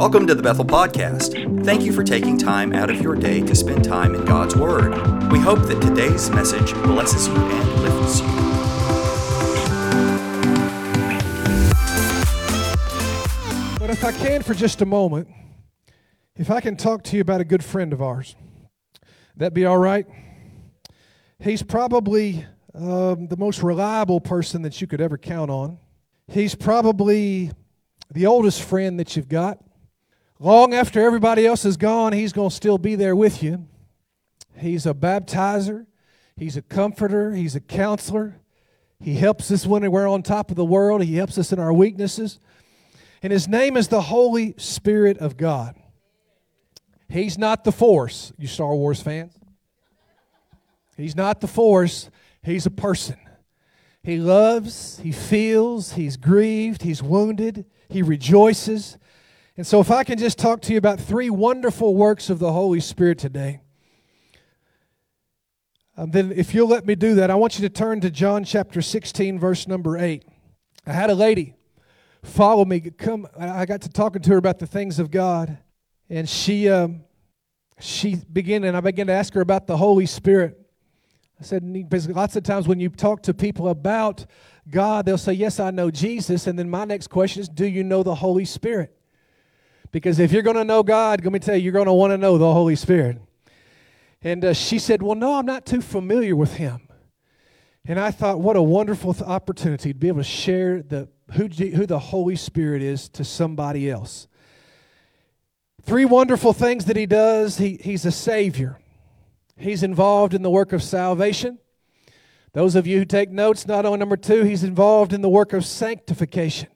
Welcome to the Bethel Podcast. Thank you for taking time out of your day to spend time in God's Word. We hope that today's message blesses you and lifts you. But if I can for just a moment, if I can talk to you about a good friend of ours, that'd be all right? He's probably um, the most reliable person that you could ever count on. He's probably the oldest friend that you've got. Long after everybody else is gone, he's going to still be there with you. He's a baptizer, he's a comforter, he's a counselor. He helps us when we're on top of the world, he helps us in our weaknesses. And his name is the Holy Spirit of God. He's not the force, you Star Wars fans. He's not the force, he's a person. He loves, he feels, he's grieved, he's wounded, he rejoices. And so, if I can just talk to you about three wonderful works of the Holy Spirit today, um, then if you'll let me do that, I want you to turn to John chapter 16, verse number 8. I had a lady follow me, come, I got to talking to her about the things of God, and she, um, she began, and I began to ask her about the Holy Spirit. I said, because lots of times when you talk to people about God, they'll say, Yes, I know Jesus. And then my next question is, Do you know the Holy Spirit? Because if you're going to know God, let me tell you, you're going to want to know the Holy Spirit. And uh, she said, Well, no, I'm not too familiar with him. And I thought, what a wonderful opportunity to be able to share the, who, who the Holy Spirit is to somebody else. Three wonderful things that he does. He, he's a Savior. He's involved in the work of salvation. Those of you who take notes, not on number two, he's involved in the work of sanctification.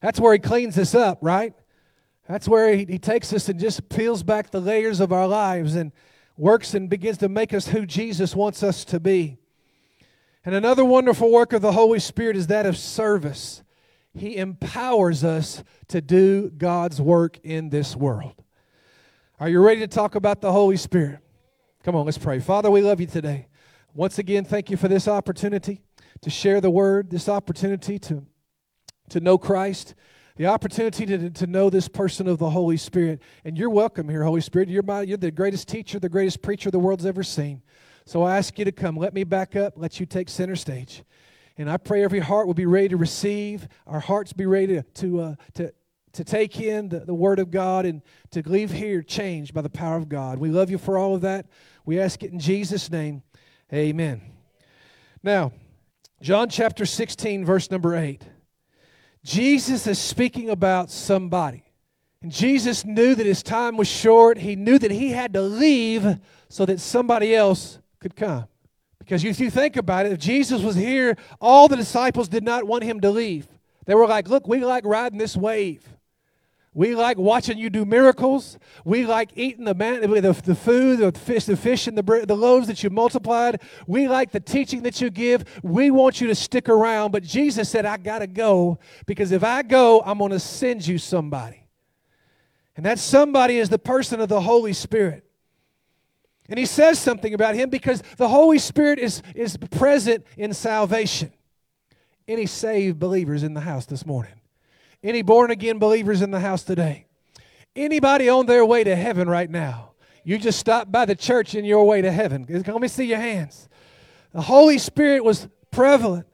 That's where he cleans us up, right? That's where he, he takes us and just peels back the layers of our lives and works and begins to make us who Jesus wants us to be. And another wonderful work of the Holy Spirit is that of service. He empowers us to do God's work in this world. Are you ready to talk about the Holy Spirit? Come on, let's pray. Father, we love you today. Once again, thank you for this opportunity to share the word, this opportunity to, to know Christ, the opportunity to, to know this person of the Holy Spirit. And you're welcome here, Holy Spirit. You're, my, you're the greatest teacher, the greatest preacher the world's ever seen. So I ask you to come. Let me back up. Let you take center stage. And I pray every heart will be ready to receive, our hearts be ready to, uh, to, to take in the, the Word of God and to leave here changed by the power of God. We love you for all of that. We ask it in Jesus' name. Amen. Now, John chapter 16, verse number 8. Jesus is speaking about somebody. And Jesus knew that his time was short. He knew that he had to leave so that somebody else could come. Because if you think about it, if Jesus was here, all the disciples did not want him to leave. They were like, Look, we like riding this wave. We like watching you do miracles. We like eating the, man, the, the food, the fish, the fish and the, the loaves that you multiplied. We like the teaching that you give. We want you to stick around. But Jesus said, I got to go because if I go, I'm going to send you somebody. And that somebody is the person of the Holy Spirit. And he says something about him because the Holy Spirit is, is present in salvation. Any saved believers in the house this morning? Any born again believers in the house today? Anybody on their way to heaven right now? You just stopped by the church in your way to heaven. Let me see your hands. The Holy Spirit was prevalent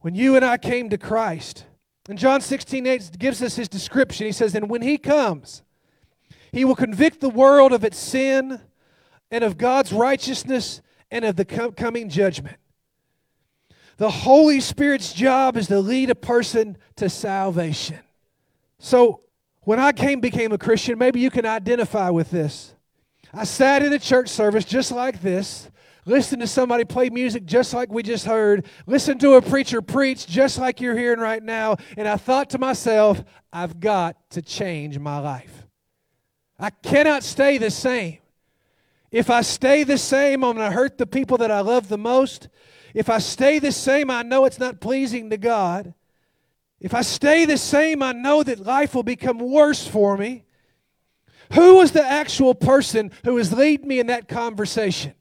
when you and I came to Christ. And John 16, 8 gives us his description. He says, And when he comes, he will convict the world of its sin and of God's righteousness and of the coming judgment. The Holy Spirit's job is to lead a person to salvation. So, when I came became a Christian, maybe you can identify with this. I sat in a church service just like this, listened to somebody play music just like we just heard, listened to a preacher preach just like you're hearing right now, and I thought to myself, I've got to change my life. I cannot stay the same. If I stay the same, I'm going to hurt the people that I love the most. If I stay the same, I know it's not pleasing to God. If I stay the same, I know that life will become worse for me. Who was the actual person who was leading me in that conversation?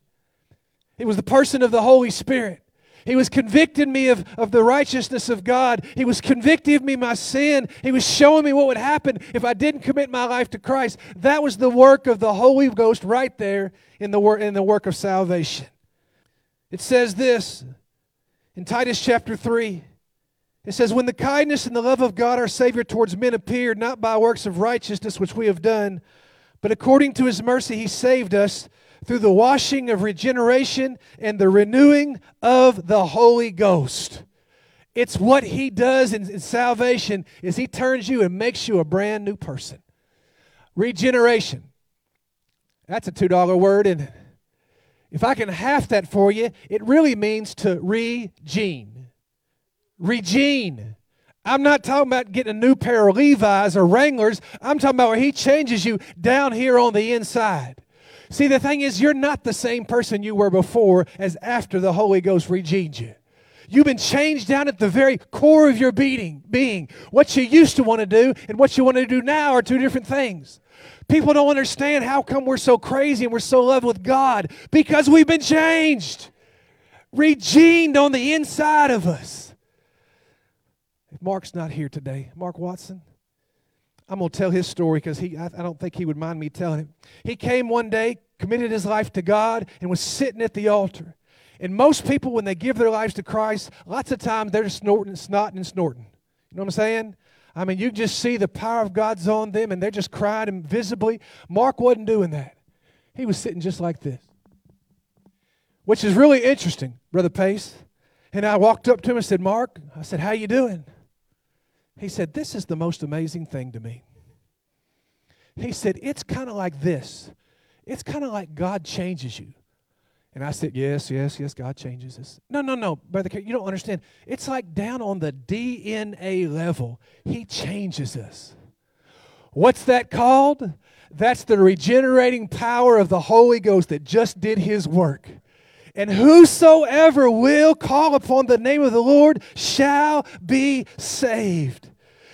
It was the person of the Holy Spirit. He was convicting me of, of the righteousness of God. He was convicting me of my sin. He was showing me what would happen if I didn't commit my life to Christ. That was the work of the Holy Ghost right there in the, wor- in the work of salvation. It says this in Titus chapter 3. It says, When the kindness and the love of God our Savior towards men appeared, not by works of righteousness which we have done, but according to his mercy he saved us through the washing of regeneration and the renewing of the Holy Ghost. It's what he does in, in, salvation is he turns you and makes you a brand new person. Regeneration. That's a $2 word and if I can half that for you, it really means to regene. Regene. I'm not talking about getting a new pair of Levi's or Wranglers. I'm talking about where he changes you down here on the inside. See, the thing is, you're not the same person you were before as after the Holy Ghost regened you. You've been changed down at the very core of your being. being. What you used to want to do and what you want to do now are two different things. People don't understand how come we're so crazy and we're so in love with God because we've been changed, regened on the inside of us. Mark's not here today, Mark Watson, I'm going to tell his story because he, I, I don't think he would mind me telling it. He came one day, committed his life to God, and was sitting at the altar. And most people, when they give their lives to Christ, lots of times they're snorting, and snotting, and snorting. You know what I'm saying? I mean, you just see the power of God's on them, and they're just crying invisibly. Mark wasn't doing that. He was sitting just like this, which is really interesting, Brother Pace. And I walked up to him and said, Mark, I said, how you doing? He said, This is the most amazing thing to me. He said, It's kind of like this. It's kind of like God changes you. And I said, Yes, yes, yes, God changes us. No, no, no, Brother you don't understand. It's like down on the DNA level, He changes us. What's that called? That's the regenerating power of the Holy Ghost that just did His work. And whosoever will call upon the name of the Lord shall be saved.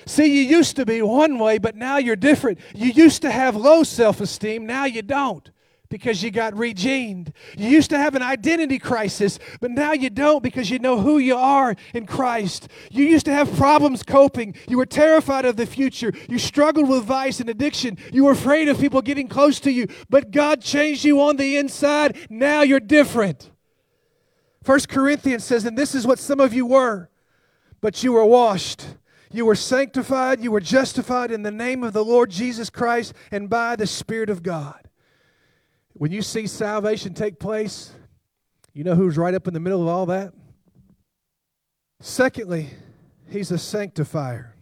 See, you used to be one way, but now you're different. You used to have low self esteem, now you don't because you got regened. You used to have an identity crisis, but now you don't because you know who you are in Christ. You used to have problems coping. You were terrified of the future. You struggled with vice and addiction. You were afraid of people getting close to you, but God changed you on the inside. Now you're different. First Corinthians says, and this is what some of you were, but you were washed. You were sanctified, you were justified in the name of the Lord Jesus Christ and by the Spirit of God. When you see salvation take place, you know who's right up in the middle of all that? Secondly, he's a sanctifier.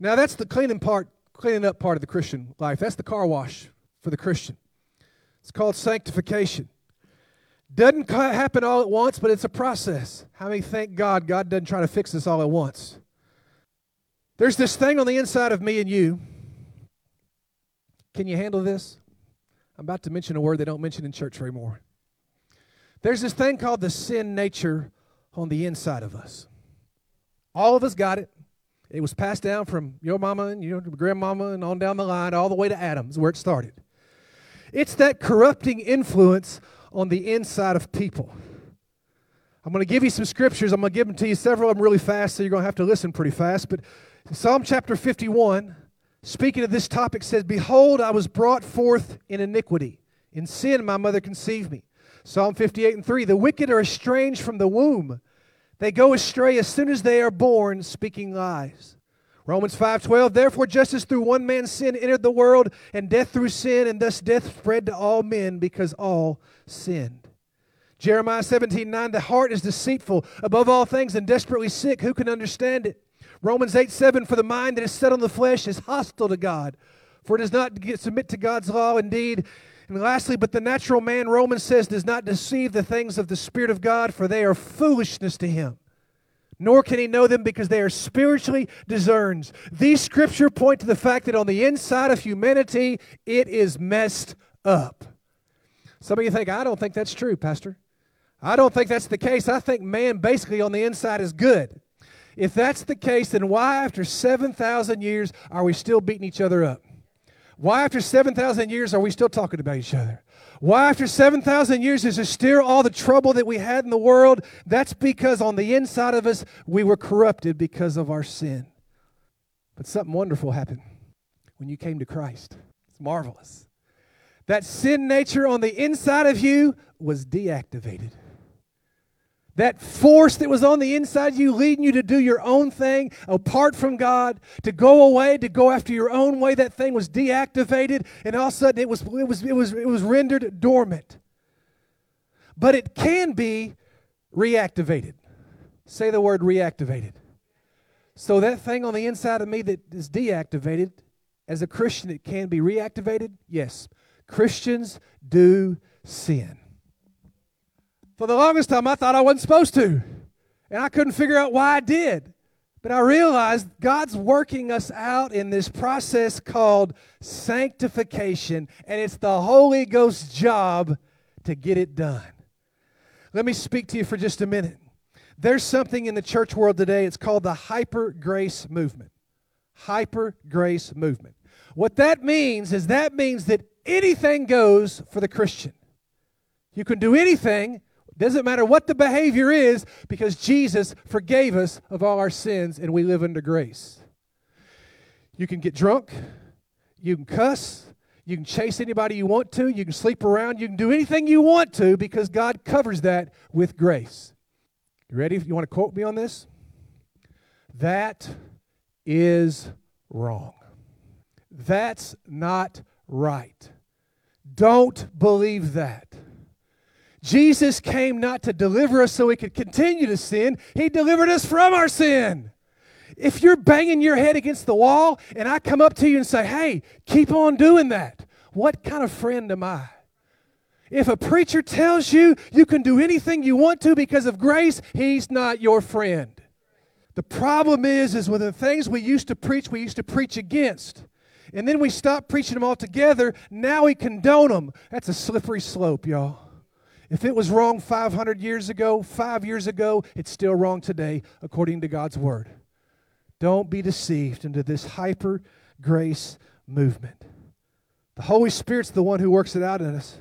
Now that's the cleaning part, cleaning up part of the Christian life. That's the car wash for the Christian. It's called sanctification. Doesn't happen all at once, but it's a process. How many thank God God doesn't try to fix this all at once? There's this thing on the inside of me and you. Can you handle this? I'm about to mention a word they don't mention in church anymore. There's this thing called the sin nature on the inside of us. All of us got it. It was passed down from your mama and your grandmama and on down the line, all the way to Adam's, where it started. It's that corrupting influence on the inside of people. I'm going to give you some scriptures. I'm going to give them to you, several of them really fast, so you're going to have to listen pretty fast. But Psalm chapter 51, speaking of this topic, says, Behold, I was brought forth in iniquity. In sin, my mother conceived me. Psalm 58 and 3 The wicked are estranged from the womb. They go astray as soon as they are born, speaking lies. Romans 5:12 Therefore just as through one man's sin entered the world and death through sin and thus death spread to all men because all sinned. Jeremiah 17:9 The heart is deceitful above all things and desperately sick who can understand it? Romans 8 7 For the mind that is set on the flesh is hostile to God, for it does not submit to God's law indeed. And lastly, but the natural man, Romans says, does not deceive the things of the Spirit of God, for they are foolishness to him. Nor can he know them because they are spiritually discerned. These scripture point to the fact that on the inside of humanity, it is messed up. Some of you think, I don't think that's true, Pastor. I don't think that's the case. I think man basically on the inside is good. If that's the case, then why, after 7,000 years, are we still beating each other up? Why, after 7,000 years, are we still talking about each other? Why, after 7,000 years, is there still all the trouble that we had in the world? That's because on the inside of us, we were corrupted because of our sin. But something wonderful happened when you came to Christ. It's marvelous. That sin nature on the inside of you was deactivated. That force that was on the inside of you, leading you to do your own thing apart from God, to go away, to go after your own way, that thing was deactivated, and all of a sudden it was, it was, it was, it was rendered dormant. But it can be reactivated. Say the word reactivated. So that thing on the inside of me that is deactivated, as a Christian, it can be reactivated? Yes. Christians do sin. For the longest time, I thought I wasn't supposed to. And I couldn't figure out why I did. But I realized God's working us out in this process called sanctification, and it's the Holy Ghost's job to get it done. Let me speak to you for just a minute. There's something in the church world today, it's called the hyper grace movement. Hyper grace movement. What that means is that means that anything goes for the Christian. You can do anything doesn't matter what the behavior is because Jesus forgave us of all our sins and we live under grace. You can get drunk, you can cuss, you can chase anybody you want to, you can sleep around, you can do anything you want to because God covers that with grace. You ready? You want to quote me on this? That is wrong. That's not right. Don't believe that. Jesus came not to deliver us so we could continue to sin, He delivered us from our sin. If you're banging your head against the wall and I come up to you and say, hey, keep on doing that, what kind of friend am I? If a preacher tells you you can do anything you want to because of grace, he's not your friend. The problem is, is with the things we used to preach, we used to preach against. And then we stop preaching them altogether. Now we condone them. That's a slippery slope, y'all. If it was wrong 500 years ago, five years ago, it's still wrong today, according to God's word. Don't be deceived into this hyper grace movement. The Holy Spirit's the one who works it out in us.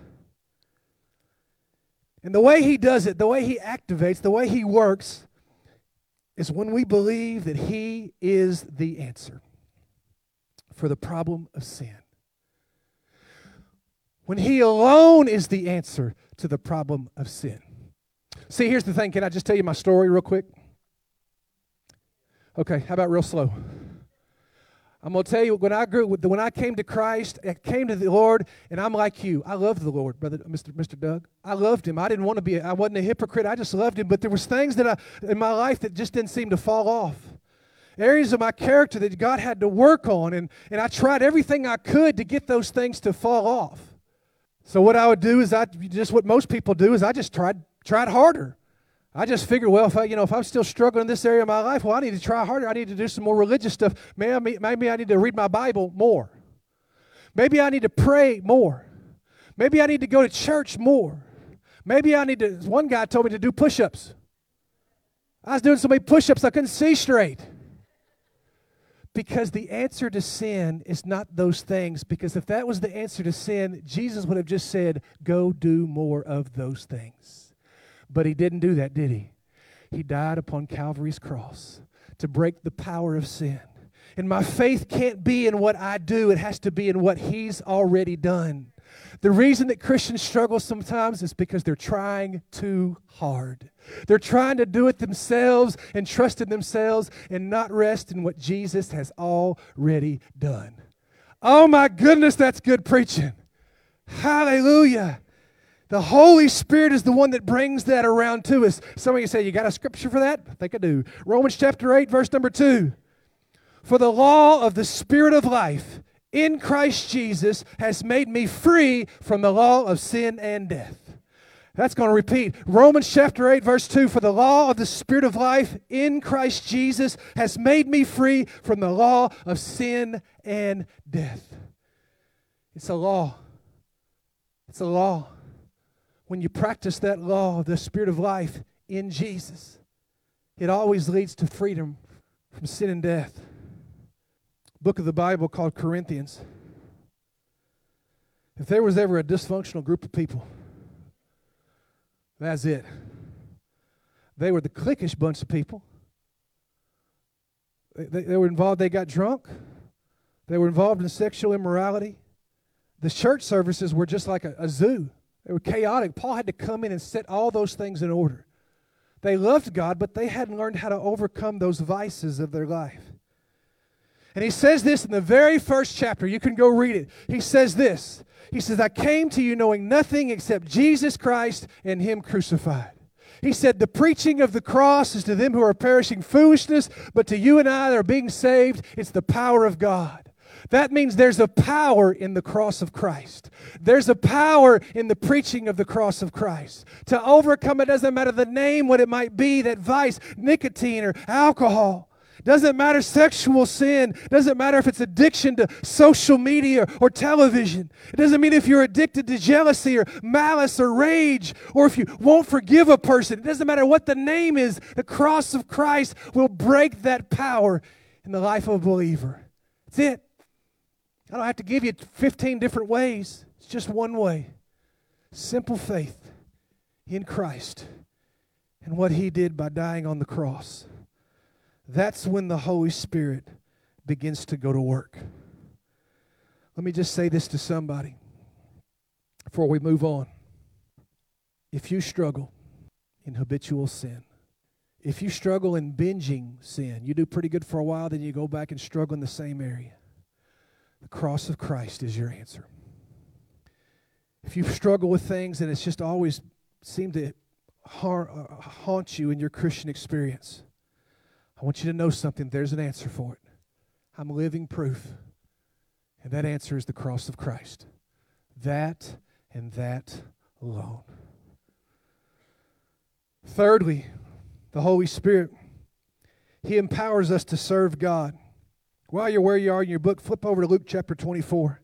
And the way He does it, the way He activates, the way He works, is when we believe that He is the answer for the problem of sin. When He alone is the answer to the problem of sin. See, here's the thing. Can I just tell you my story real quick? Okay, how about real slow? I'm to tell you when I grew when I came to Christ, I came to the Lord, and I'm like you. I loved the Lord, brother, Mr. Mr. Doug. I loved Him. I didn't want to be. I wasn't a hypocrite. I just loved Him. But there was things that I in my life that just didn't seem to fall off. Areas of my character that God had to work on, and and I tried everything I could to get those things to fall off. So what I would do is I just what most people do is I just tried tried harder. I just figured, well, if I, you know, if I'm still struggling in this area of my life, well, I need to try harder. I need to do some more religious stuff. Maybe, maybe I need to read my Bible more. Maybe I need to pray more. Maybe I need to go to church more. Maybe I need to. One guy told me to do push-ups. I was doing so many push-ups I couldn't see straight. Because the answer to sin is not those things. Because if that was the answer to sin, Jesus would have just said, Go do more of those things. But he didn't do that, did he? He died upon Calvary's cross to break the power of sin. And my faith can't be in what I do, it has to be in what he's already done. The reason that Christians struggle sometimes is because they're trying too hard. They're trying to do it themselves and trust in themselves and not rest in what Jesus has already done. Oh my goodness, that's good preaching. Hallelujah. The Holy Spirit is the one that brings that around to us. Some of you say, You got a scripture for that? I think I do. Romans chapter 8, verse number 2. For the law of the Spirit of life in Christ Jesus has made me free from the law of sin and death. That's going to repeat. Romans chapter 8, verse 2 For the law of the Spirit of life in Christ Jesus has made me free from the law of sin and death. It's a law. It's a law when you practice that law of the Spirit of life in Jesus, it always leads to freedom from sin and death. Book of the Bible called Corinthians. If there was ever a dysfunctional group of people, that's it. They were the cliquish bunch of people. They, they, they, were involved, they got drunk. They were involved in sexual immorality. The church services were just like a, a zoo, they were chaotic. Paul had to come in and set all those things in order. They loved God, but they hadn't learned how to overcome those vices of their life. And he says this in the very first chapter. You can go read it. He says this He says, I came to you knowing nothing except Jesus Christ and Him crucified. He said, The preaching of the cross is to them who are perishing foolishness, but to you and I that are being saved, it's the power of God. That means there's a power in the cross of Christ. There's a power in the preaching of the cross of Christ. To overcome it doesn't matter the name, what it might be, that vice, nicotine, or alcohol. Doesn't matter sexual sin. Doesn't matter if it's addiction to social media or television. It doesn't mean if you're addicted to jealousy or malice or rage or if you won't forgive a person. It doesn't matter what the name is. The cross of Christ will break that power in the life of a believer. That's it. I don't have to give you 15 different ways. It's just one way. Simple faith in Christ and what he did by dying on the cross. That's when the Holy Spirit begins to go to work. Let me just say this to somebody before we move on. If you struggle in habitual sin, if you struggle in binging sin, you do pretty good for a while, then you go back and struggle in the same area. The cross of Christ is your answer. If you struggle with things and it's just always seemed to uh, haunt you in your Christian experience, I want you to know something. There's an answer for it. I'm living proof. And that answer is the cross of Christ. That and that alone. Thirdly, the Holy Spirit. He empowers us to serve God. While you're where you are in your book, flip over to Luke chapter 24.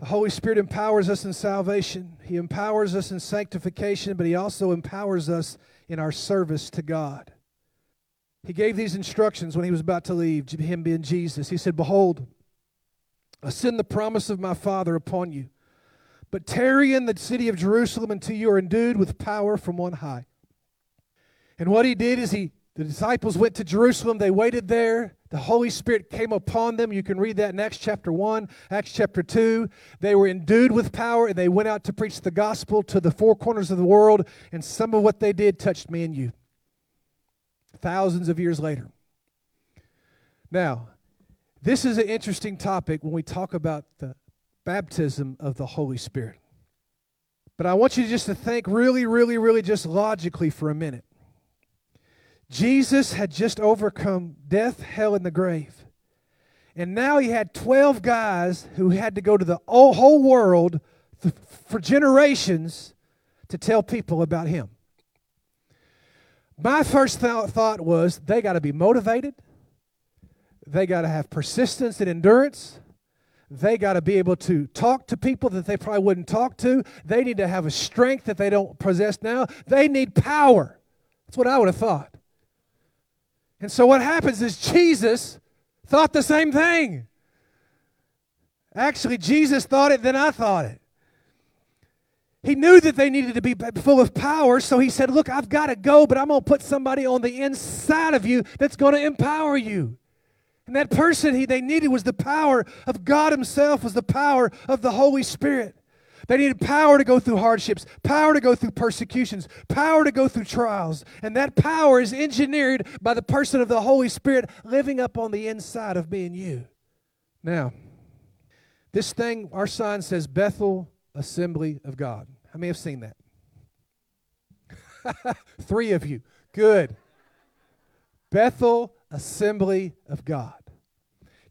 The Holy Spirit empowers us in salvation. He empowers us in sanctification, but He also empowers us in our service to God. He gave these instructions when He was about to leave, Him being Jesus. He said, Behold, I send the promise of my Father upon you, but tarry in the city of Jerusalem until you are endued with power from on high. And what He did is He the disciples went to Jerusalem. They waited there. The Holy Spirit came upon them. You can read that in Acts chapter 1, Acts chapter 2. They were endued with power and they went out to preach the gospel to the four corners of the world. And some of what they did touched me and you. Thousands of years later. Now, this is an interesting topic when we talk about the baptism of the Holy Spirit. But I want you just to think really, really, really just logically for a minute. Jesus had just overcome death, hell, and the grave. And now he had 12 guys who had to go to the whole world for generations to tell people about him. My first th- thought was they got to be motivated, they got to have persistence and endurance. They got to be able to talk to people that they probably wouldn't talk to. They need to have a strength that they don't possess now. They need power. That's what I would have thought. And so what happens is Jesus thought the same thing. Actually, Jesus thought it, then I thought it. He knew that they needed to be full of power, so he said, Look, I've got to go, but I'm going to put somebody on the inside of you that's going to empower you. And that person he, they needed was the power of God Himself, was the power of the Holy Spirit. They needed power to go through hardships, power to go through persecutions, power to go through trials. And that power is engineered by the person of the Holy Spirit living up on the inside of me and you. Now, this thing, our sign says Bethel Assembly of God. How many have seen that? Three of you. Good. Bethel Assembly of God.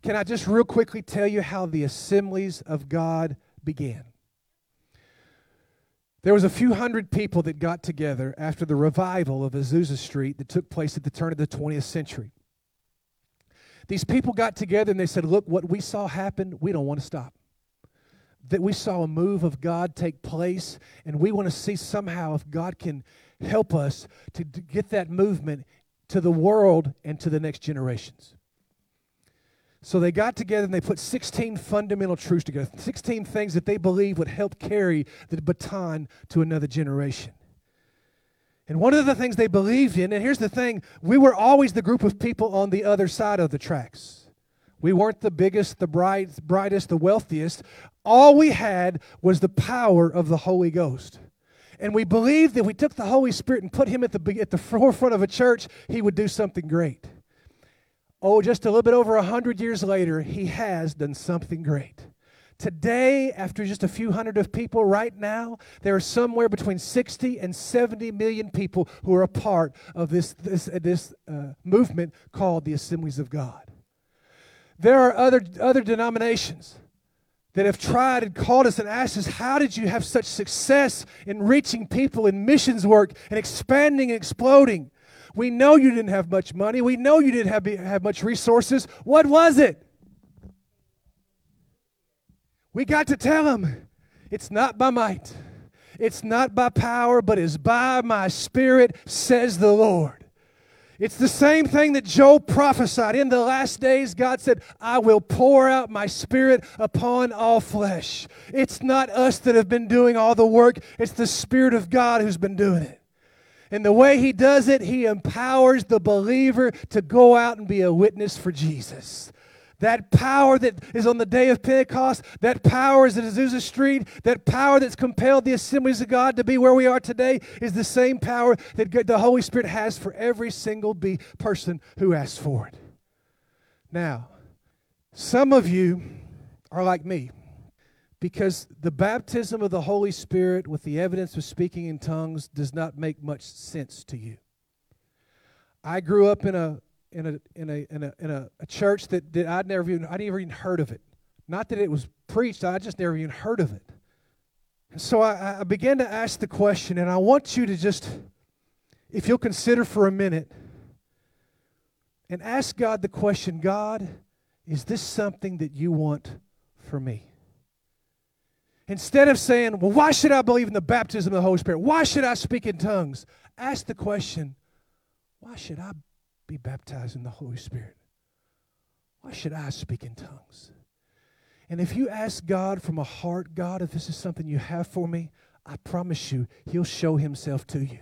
Can I just real quickly tell you how the assemblies of God began? There was a few hundred people that got together after the revival of Azusa Street that took place at the turn of the 20th century. These people got together and they said, Look, what we saw happen, we don't want to stop. That we saw a move of God take place, and we want to see somehow if God can help us to get that movement to the world and to the next generations. So they got together and they put 16 fundamental truths together, 16 things that they believe would help carry the baton to another generation. And one of the things they believed in, and here's the thing we were always the group of people on the other side of the tracks. We weren't the biggest, the bright, brightest, the wealthiest. All we had was the power of the Holy Ghost. And we believed that we took the Holy Spirit and put him at the, at the forefront of a church, he would do something great. Oh, just a little bit over a hundred years later, he has done something great. Today, after just a few hundred of people right now, there are somewhere between 60 and 70 million people who are a part of this, this, uh, this uh, movement called the Assemblies of God. There are other, other denominations that have tried and called us and asked us, How did you have such success in reaching people in missions work and expanding and exploding? We know you didn't have much money. We know you didn't have, have much resources. What was it? We got to tell them it's not by might, it's not by power, but it's by my spirit, says the Lord. It's the same thing that Joel prophesied. In the last days, God said, I will pour out my spirit upon all flesh. It's not us that have been doing all the work, it's the Spirit of God who's been doing it. And the way He does it, He empowers the believer to go out and be a witness for Jesus. That power that is on the day of Pentecost, that power is at Azusa Street, that power that's compelled the assemblies of God to be where we are today is the same power that the Holy Spirit has for every single be person who asks for it. Now, some of you are like me because the baptism of the Holy Spirit with the evidence of speaking in tongues does not make much sense to you. I grew up in a in a in a in a in a, a church that, that I'd never even I'd never even heard of it. Not that it was preached, I just never even heard of it. so I, I began to ask the question, and I want you to just, if you'll consider for a minute, and ask God the question, God, is this something that you want for me? Instead of saying, well, why should I believe in the baptism of the Holy Spirit? Why should I speak in tongues? Ask the question, why should I be baptized in the Holy Spirit? Why should I speak in tongues? And if you ask God from a heart, God, if this is something you have for me, I promise you, He'll show Himself to you.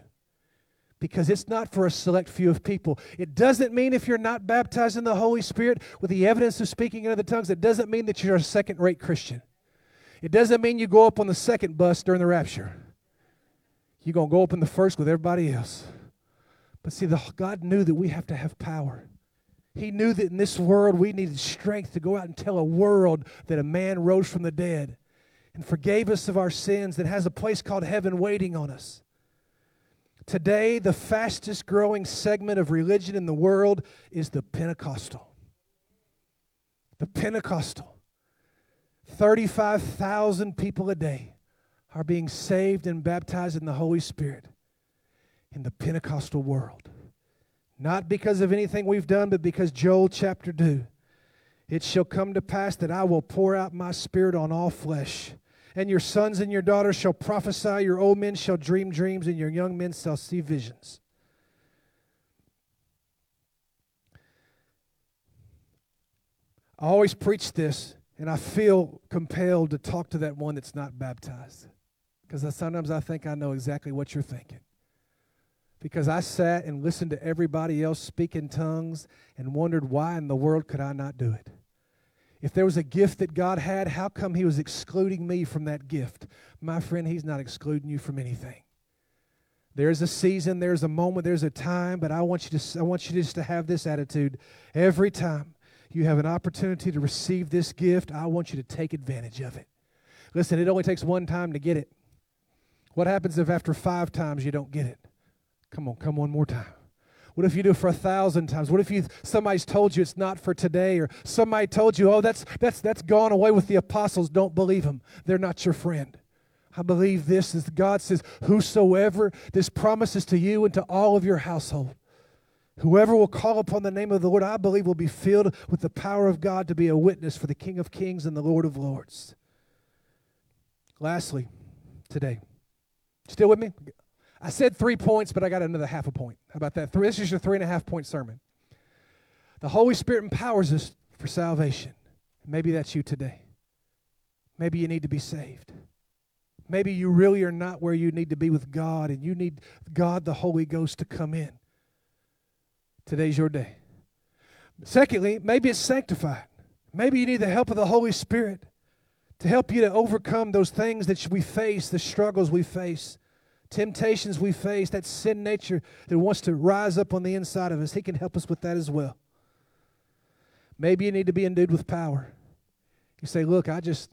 Because it's not for a select few of people. It doesn't mean if you're not baptized in the Holy Spirit with the evidence of speaking in other tongues, it doesn't mean that you're a second rate Christian. It doesn't mean you go up on the second bus during the rapture. You're going to go up in the first with everybody else. But see, the, God knew that we have to have power. He knew that in this world we needed strength to go out and tell a world that a man rose from the dead and forgave us of our sins, that has a place called heaven waiting on us. Today, the fastest growing segment of religion in the world is the Pentecostal. The Pentecostal. 35,000 people a day are being saved and baptized in the Holy Spirit in the Pentecostal world. Not because of anything we've done, but because Joel chapter 2. It shall come to pass that I will pour out my spirit on all flesh. And your sons and your daughters shall prophesy, your old men shall dream dreams, and your young men shall see visions. I always preach this, and I feel compelled to talk to that one that's not baptized. Because sometimes I think I know exactly what you're thinking because I sat and listened to everybody else speak in tongues and wondered why in the world could I not do it? If there was a gift that God had, how come He was excluding me from that gift? My friend, He's not excluding you from anything. There's a season, there's a moment, there's a time, but I want you to I want you just to have this attitude every time you have an opportunity to receive this gift, I want you to take advantage of it. Listen, it only takes one time to get it. What happens if after five times you don't get it? Come on, come one more time. What if you do it for a thousand times? What if you somebody's told you it's not for today, or somebody told you, oh, that's that's that's gone away with the apostles? Don't believe them. They're not your friend. I believe this is God says, Whosoever this promises to you and to all of your household. Whoever will call upon the name of the Lord, I believe, will be filled with the power of God to be a witness for the King of Kings and the Lord of Lords. Lastly, today, still with me? I said three points, but I got another half a point. How about that? This is your three and a half point sermon. The Holy Spirit empowers us for salvation. Maybe that's you today. Maybe you need to be saved. Maybe you really are not where you need to be with God and you need God, the Holy Ghost, to come in. Today's your day. Secondly, maybe it's sanctified. Maybe you need the help of the Holy Spirit to help you to overcome those things that we face, the struggles we face, temptations we face, that sin nature that wants to rise up on the inside of us. He can help us with that as well. Maybe you need to be endued with power. You say, "Look, I just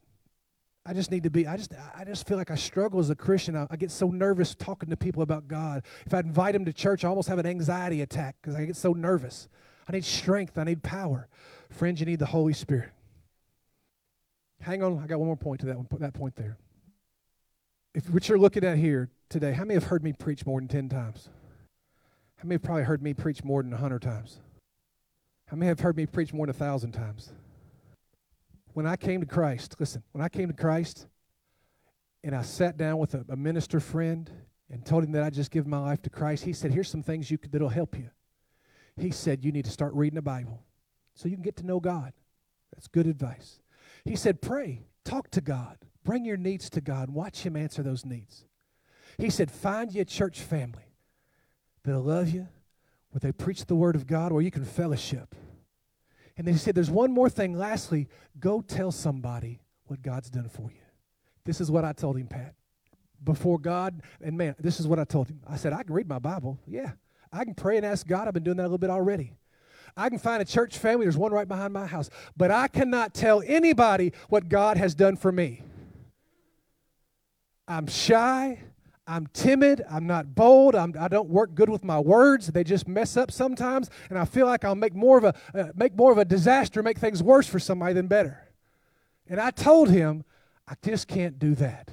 I just need to be, I just, I just feel like I struggle as a Christian. I, I, get so nervous talking to people about God. If I invite them to church, I almost have an anxiety attack because I get so nervous. I need strength. I need power. Friends, you need the Holy Spirit. Hang on, I got one more point to that one, put that point there. If what you're looking at here today, how many have heard me preach more than 10 times? How many have probably heard me preach more than 100 times? How many have heard me preach more than a 1,000 times? When I came to Christ, listen, when I came to Christ and I sat down with a, a minister friend and told him that I just give my life to Christ, he said, Here's some things you could, that'll help you. He said, You need to start reading the Bible so you can get to know God. That's good advice. He said, Pray, talk to God, bring your needs to God, watch Him answer those needs. He said, Find you a church family that'll love you, where they preach the Word of God, where you can fellowship. And then he said, There's one more thing. Lastly, go tell somebody what God's done for you. This is what I told him, Pat. Before God, and man, this is what I told him. I said, I can read my Bible. Yeah. I can pray and ask God. I've been doing that a little bit already. I can find a church family. There's one right behind my house. But I cannot tell anybody what God has done for me. I'm shy. I'm timid. I'm not bold. I'm, I do not work good with my words. They just mess up sometimes, and I feel like I'll make more of a uh, make more of a disaster, make things worse for somebody than better. And I told him, I just can't do that.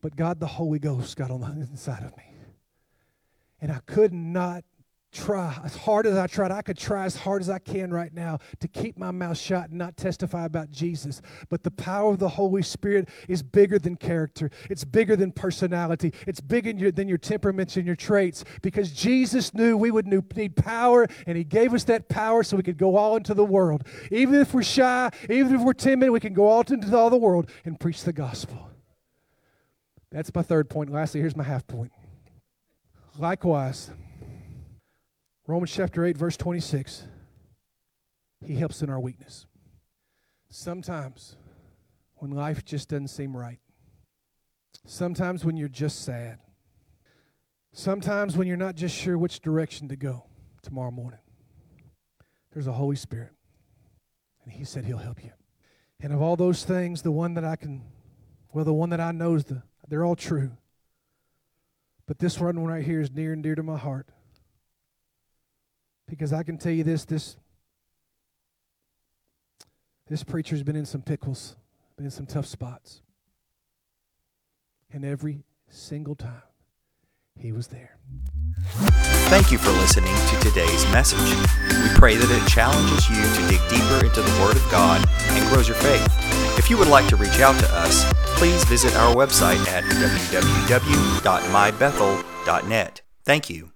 But God, the Holy Ghost, got on the inside of me, and I could not try as hard as I tried. I could try as hard as I can right now to keep my mouth shut and not testify about Jesus. But the power of the Holy Spirit is bigger than character, it's bigger than personality, it's bigger than your temperaments and your traits because Jesus knew we would need power and He gave us that power so we could go all into the world. Even if we're shy, even if we're timid, we can go all into all the world and preach the gospel. That's my third point. Lastly, here's my half point. Likewise, Romans chapter 8, verse 26. He helps in our weakness. Sometimes when life just doesn't seem right, sometimes when you're just sad, sometimes when you're not just sure which direction to go tomorrow morning, there's a Holy Spirit. And He said He'll help you. And of all those things, the one that I can, well, the one that I know is the, they're all true. But this one right here is near and dear to my heart. Because I can tell you this this this preacher's been in some pickles, been in some tough spots. And every single time he was there. Thank you for listening to today's message. We pray that it challenges you to dig deeper into the Word of God and grows your faith. If you would like to reach out to us, please visit our website at www.mybethel.net. Thank you.